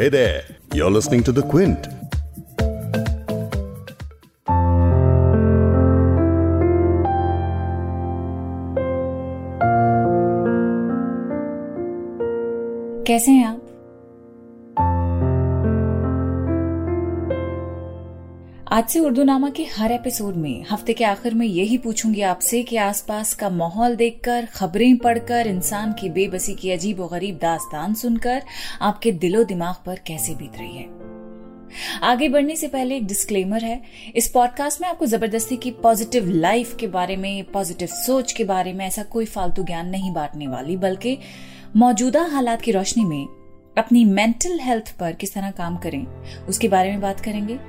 Hey there, you're listening to The Quint. कैसे हैं आप आज से उर्दू नामा के हर एपिसोड में, हफ़्ते के आखिर में यही पूछूँगी आपसे कि आसपास का माहौल देखकर, खबरें पढ़कर, इंसान की बेबसी की अजीब और गरीब दास्तान सुनकर आपके दिलो दिमाग पर कैसे बीत रही है? आगे बढ़ने से पहले एक डिस्क्लेमर है। इस पॉडकास्ट में आपको ज़बरदस्ती की पॉजिटिव लाइफ के बारे में पॉजिटिव सोच के बारे में ऐसा कोई फालतू ज्ञान नहीं बांटने वाली, बल्कि मौजूदा हालात की रोशनी में अपनी मेंटल हेल्थ पर किस तरह काम करें, उसके बारे में बात करेंगे।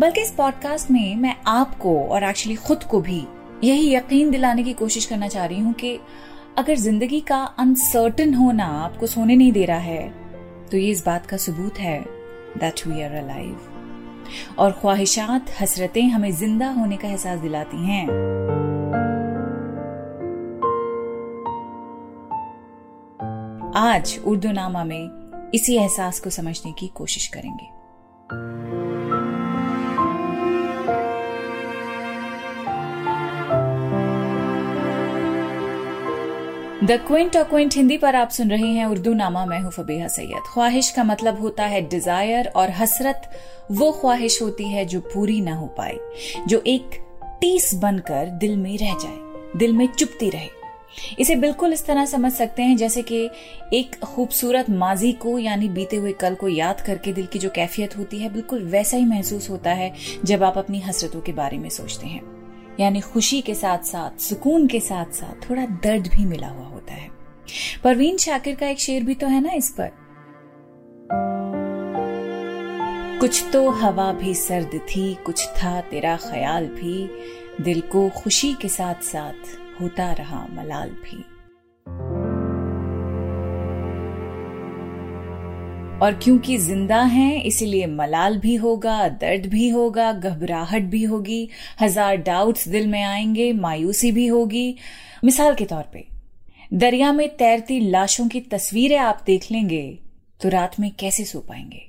बल्कि इस पॉडकास्ट में मैं आपको और एक्चुअली खुद को भी यही यकीन दिलाने की कोशिश करना चाह रही हूँ कि अगर ज़िंदगी का अनसर्टन होना आपको सोने नहीं दे रहा है तो ये इस बात का सबूत है दैट वी आर अलाइव और ख्वाहिशात, हसरतें हमें ज़िंदा होने का एहसास दिलाती हैं। आज उर्दू नामा में इसी एहसास को समझने की कोशिश करेंगे। द क्विंट और क्विंट हिंदी पर आप सुन रहे हैं उर्दू नामा, मैं हूँ फबीहा सैयद। ख्वाहिश का मतलब होता है डिज़ायर और हसरत, वो ख्वाहिश होती है जो पूरी ना हो पाए, जो एक टीस बनकर दिल में रह जाए, दिल में चुपती रहे। इसे बिल्कुल इस तरह समझ सकते हैं जैसे कि एक खूबसूरत माजी को, यानी बीते हुए कल को याद करके दिल की जो कैफियत होती है, बिल्कुल वैसा ही महसूस होता है जब आप अपनी हसरतों के बारे में सोचते हैं। यानी खुशी के साथ साथ, सुकून के साथ साथ थोड़ा दर्द भी मिला हुआ होता है। परवीन शाकिर का एक शेर भी तो है ना इस पर? कुछ तो हवा भी सर्द थी, कुछ था तेरा ख्याल भी, दिल को खुशी के साथ साथ होता रहा मलाल भी। और क्योंकि ज़िंदा हैं, इसीलिए मलाल भी होगा, दर्द भी होगा, घबराहट भी होगी, हज़ार डाउट्स दिल में आएँगे, मायूसी भी होगी। मिसाल के तौर पे, दरिया में तैरती लाशों की तस्वीरें आप देख लेंगे तो रात में कैसे सो पाएँगे?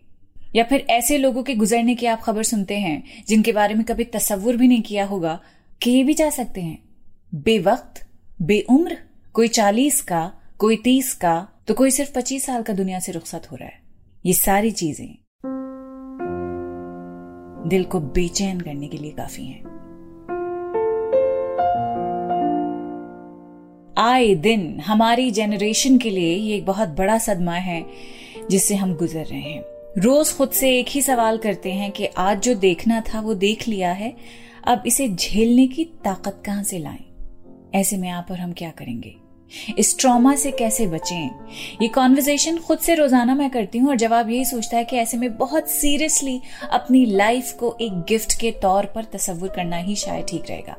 या फिर ऐसे लोगों के गुजरने की आप खबर सुनते हैं, जिनके बारे में कभी तस्वुर भी नहीं किया होगा कि ये भी जा सकते हैं। बेवक्त, बेउम्र, कोई चालीस का, कोई तीस का तो कोई सिर्फ़ पच्चीस साल का दुनिया से रुखसत हो रहा है। ये सारी चीज़ें दिल को बेचैन करने के लिए काफ़ी हैं। आए दिन हमारी जेनरेशन के लिए ये एक बहुत बड़ा सदमा है जिससे हम गुजर रहे हैं। रोज खुद से एक ही सवाल करते हैं कि आज जो देखना था वो देख लिया है, अब इसे झेलने की ताकत कहाँ से लाएँ? ऐसे में आप और हम क्या करेंगे? इस ट्रॉमा से कैसे बचें? ये कॉन्वर्जेशन खुद से रोज़ाना मैं करती हूँ और जवाब यही सोचता है कि ऐसे में बहुत सीरियसली अपनी लाइफ को एक गिफ्ट के तौर पर तस्वुर करना ही शायद ठीक रहेगा।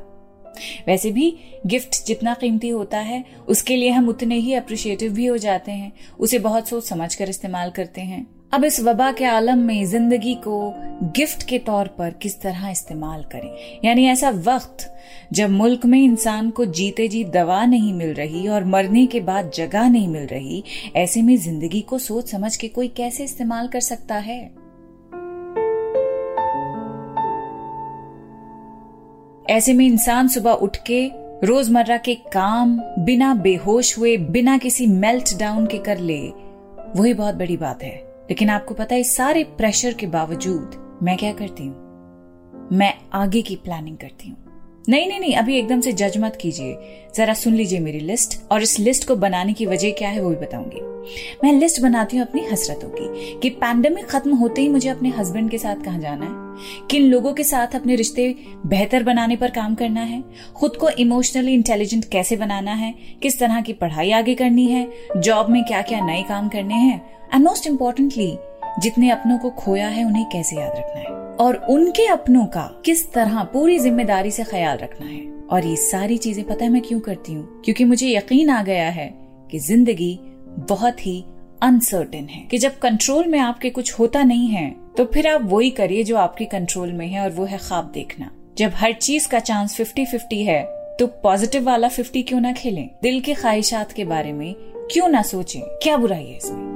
वैसे भी गिफ्ट जितना कीमती होता है, उसके लिए हम उतने ही अप्रिशिएटिव भी हो जाते हैं। उसे बहुत सोच समझ कर इस्तेमाल करते हैं। अब इस वबा के आलम में ज़िंदगी को गिफ्ट के तौर पर किस तरह इस्तेमाल करें? यानी ऐसा वक्त जब मुल्क में इंसान को जीते जी दवा नहीं मिल रही और मरने के बाद जगह नहीं मिल रही, ऐसे में ज़िंदगी को सोच समझ के कोई कैसे इस्तेमाल कर सकता है? ऐसे में इंसान सुबह उठ के रोज़मर्रा के काम, बिना बेहोश हुए, बिना किसी मेल्ट डाउन के कर ले, वही बहुत बड़ी बात है। लेकिन आपको पता है सारे प्रेशर के बावजूद मैं क्या करती हूँ? मैं आगे की प्लानिंग करती हूँ। नहीं नहीं नहीं, अभी एकदम से जज मत कीजिए। जरा सुन लीजिए मेरी लिस्ट और इस लिस्ट को बनाने की वजह क्या है वो भी बताऊँगी। मैं लिस्ट बनाती हूँ अपनी हसरतों की, कि पैंडेमिक खत्म होते ही मुझे अपने हस्बैंड के साथ कहा जाना है? किन लोगों के साथ अपने रिश्ते बेहतर बनाने पर काम करना है? खुद को इमोशनली इंटेलिजेंट कैसे बनाना है? किस तरह की पढ़ाई आगे करनी है? जॉब में क्या क्या नए काम करने हैं? एंड मोस्ट इम्पोर्टेंटली जितने अपनों को खोया है, उन्हें कैसे याद रखना है? और उनके अपनों का किस तरह पूरी ज़िम्मेदारी से ख्याल रखना है। और ये सारी चीज़ें पता है मैं क्यों करती हूँ? क्योंकि मुझे यकीन आ गया है कि ज़िंदगी बहुत ही अनसर्टेन है। कि जब कंट्रोल में आपके कुछ होता नहीं है तो फिर आप वही करिए जो आपके कंट्रोल में है और वो है ख्वाब देखना। जब हर चीज़ का चांस फिफ्टी फिफ्टी है तो पॉजिटिव वाला फिफ्टी क्यों ना खेलें? दिल के ख्वाहिशात के बारे में क्यों ना सोचें? क्या बुराई है इसमें?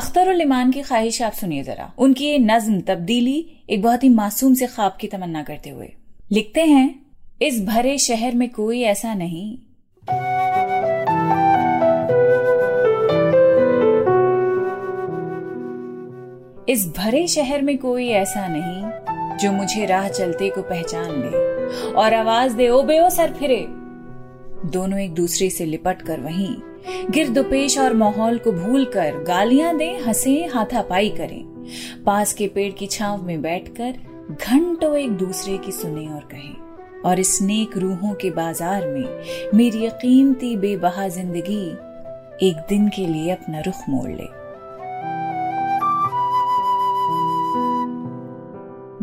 अख्तर उल ईमान की ख्वाहिश आप सुनिए जरा। उनकी ये नज्म तब्दीली एक बहुत ही मासूम से ख्वाब की तमन्ना करते हुए। लिखते हैं, इस भरे शहर में कोई ऐसा नहीं। इस भरे शहर में कोई ऐसा नहीं, जो मुझे राह चलते को पहचान ले और आवाज़ दे, ओ बे ओ सर फिरे। दोनों एक दूसरे से लिपट कर वहीं। गिरदुपेश और माहौल को भूल कर गालियाँ दे, हंसे, हाथापाई करें। पास के पेड़ की छांव में बैठकर घंटों एक दूसरे की सुने और कहें, और इस नेक रूहों के बाज़ार में मेरी कीमती बेबहा ज़िंदगी एक दिन के लिए अपना रुख मोड़ ले।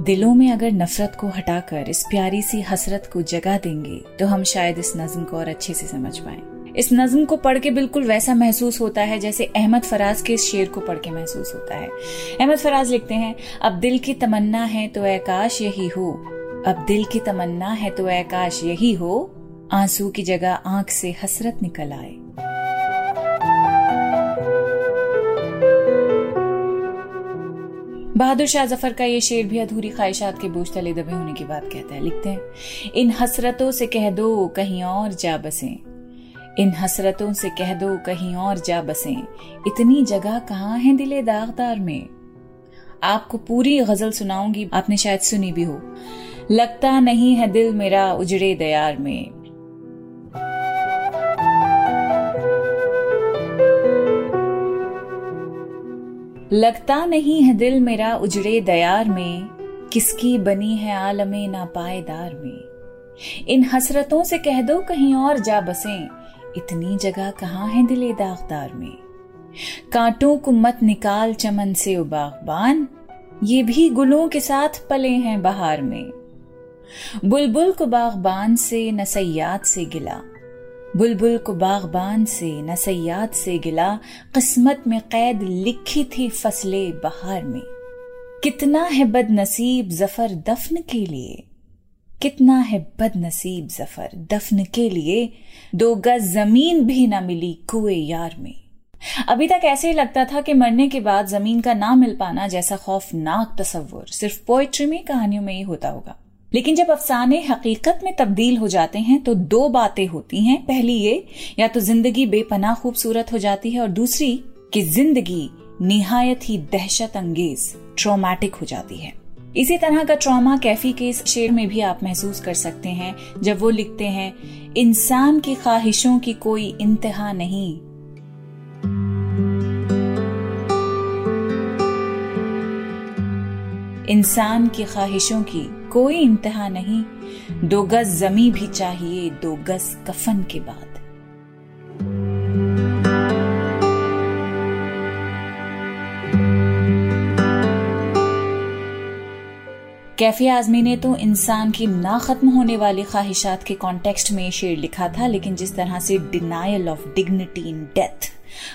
दिलों में अगर नफरत को हटाकर इस प्यारी सी हसरत को जगा देंगे तो हम शायद इस नज्म को और अच्छे से समझ पाए। इस नज्म को पढ़ के बिल्कुल वैसा महसूस होता है जैसे अहमद फराज के इस शेर को पढ़ के महसूस होता है। अहमद फराज लिखते हैं, अब दिल की तमन्ना है तो आकाश यही हो, अब दिल की तमन्ना है तो आकाश यही हो, आँसू की जगह आँख से हसरत निकल आए। बहादुर शाह ज़फ़र का ये शेर भी अधूरी ख्वाहिशात के बोझ तले दबे होने की बात कहता है। लिखते हैं, इन हसरतों से कह दो, कहीं और जा बसे इन हसरतों से कह दो, कहीं और जा बसे। इतनी जगह कहाँ है दिले दागदार में? आपको पूरी गज़ल सुनाऊँगी, आपने शायद सुनी भी हो। लगता नहीं है दिल मेरा उजड़े दयार में। लगता नहीं है दिल मेरा उजड़े दयार में, किसकी बनी है आलमे ना पाएदार में। इन हसरतों से कह दो, कहीं और जा बसे। इतनी जगह कहाँ है दिले दागदार में? कांटों को मत निकाल चमन से बागबान। ये भी गुलों के साथ पले हैं बहार में। बुलबुल को बागबान से न सयाद से गिला। बुलबुल को बागबान से न सयाद से गिला। किस्मत में कैद लिखी थी फसले बहार में। कितना है बदनसीब ज़फ़र दफन के लिए। कितना है बदनसीब ज़फ़र दफन के लिए, दो गज ज़मीन भी ना मिली कुए यार में। अभी तक ऐसे ही लगता था कि मरने के बाद ज़मीन का ना मिल पाना जैसा खौफनाक तस्वुर सिर्फ़ पोइट्री में कहानियों में ही होता होगा। लेकिन जब अफसाने हकीकत में तब्दील हो जाते हैं तो दो बातें होती हैं। पहली ये, या तो ज़िंदगी बेपना खूबसूरत हो जाती है, और दूसरी कि ज़िंदगी निहायत ही दहशत अंगेज ट्रोमैटिक हो जाती है। इसी तरह का ट्रॉमा कैफी के इस शेर में भी आप महसूस कर सकते हैं, जब वो लिखते हैं, इंसान की ख्वाहिशों की कोई इंतहा नहीं। इंसान की ख्वाहिशों की कोई इंतहा नहीं। दो गज जमी भी चाहिए, दो गज कफन के बाद। कैफी आजमी ने तो इंसान की ना खत्म होने वाली ख्वाहिशात के कॉन्टेक्स्ट में शेर लिखा था, लेकिन जिस तरह से denial of dignity in death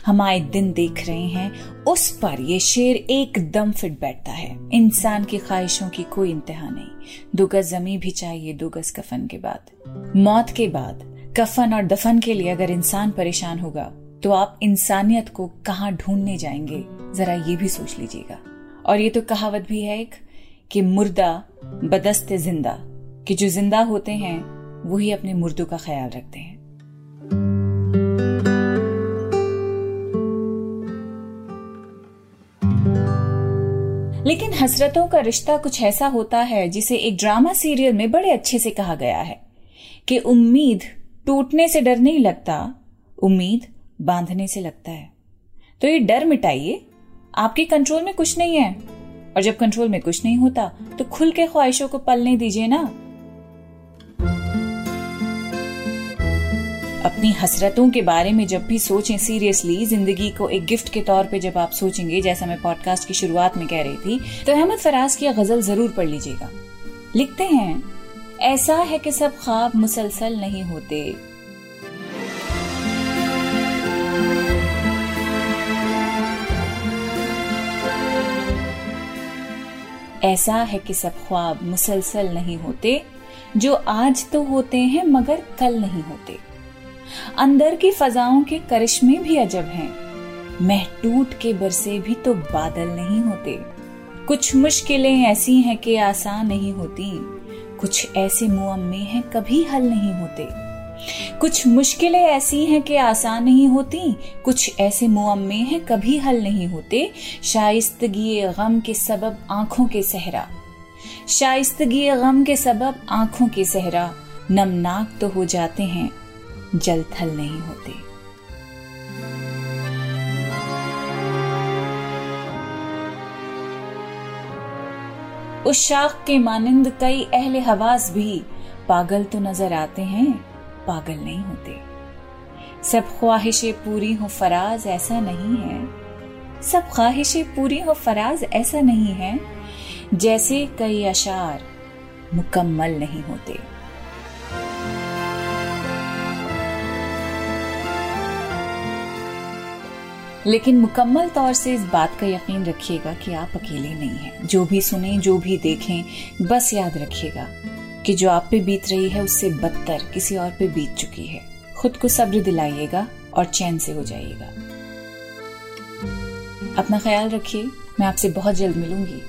हम आए दिन देख रहे हैं, उस पर यह शेर एकदम फिट बैठता है। इंसान की ख्वाहिशों की कोई इंतहा नहीं। दो गज जमी भी चाहिए, दो गज कफन के बाद। मौत के बाद, कफन और दफन के लिए अगर इंसान परेशान होगा तो आप इंसानियत को कहाँ ढूँढने जाएँगे? जरा ये भी सोच लीजिएगा। और ये तो कहावत भी है एक कि मुर्दा बदस्ते ज़िंदा, कि जो ज़िंदा होते हैं, वही अपने मुर्दों का ख्याल रखते हैं। लेकिन हसरतों का रिश्ता कुछ ऐसा होता है, जिसे एक ड्रामा सीरियल में बड़े अच्छे से कहा गया है, कि उम्मीद टूटने से डर नहीं लगता, उम्मीद बांधने से लगता है। तो ये डर मिटाइए, आपके कंट्रोल में कुछ नहीं है। और जब कंट्रोल में कुछ नहीं होता तो खुल के ख्वाहिशों को पलने दीजिए ना। अपनी हसरतों के बारे में जब भी सोचें सीरियसली ज़िंदगी को एक गिफ्ट के तौर पे जब आप सोचेंगे, जैसा मैं पॉडकास्ट की शुरुआत में कह रही थी तो अहमद फराज की गज़ल ज़रूर पढ़ लीजिएगा। लिखते हैं, ऐसा है कि सब ख्वाब मुसलसल नहीं होते। ऐसा है कि सब ख्वाब मुसलसल नहीं होते, जो आज तो होते हैं मगर कल नहीं होते। अंदर की फजाओं के करिश्मे भी अजब हैं। मह टूट के बरसे भी तो बादल नहीं होते। कुछ मुश्किलें ऐसी हैं कि आसान नहीं होती। कुछ ऐसे मुअम्मे हैं कभी हल नहीं होते। कुछ मुश्किलें ऐसी हैं कि आसान नहीं होती, कुछ ऐसे मुअम्मे हैं कभी हल नहीं होते, शाइस्तगी गम के सबब आँखों के सहरा। शाइस्तगी गम के सबब आँखों के सहरा, नमनाक तो हो जाते हैं जल थल नहीं होते। उस शाख के मानिंद कई अहले हवास भी पागल तो नज़र आते हैं। पागल नहीं होते। सब ख्वाहिशें पूरी हो फराज ऐसा नहीं है। सब ख्वाहिशें पूरी हो फराज ऐसा नहीं है, जैसे कई अशार मुकम्मल नहीं होते। लेकिन मुकम्मल तौर से इस बात का यकीन रखिएगा कि आप अकेले नहीं हैं। जो भी सुने, जो भी देखें, बस याद रखिएगा। कि जो आप पे बीत रही है उससे बदतर किसी और पे बीत चुकी है। खुद को सब्र दिलाइएगा और चैन से हो जाइएगा। अपना ख्याल रखिए, मैं आपसे बहुत जल्द मिलूँगी।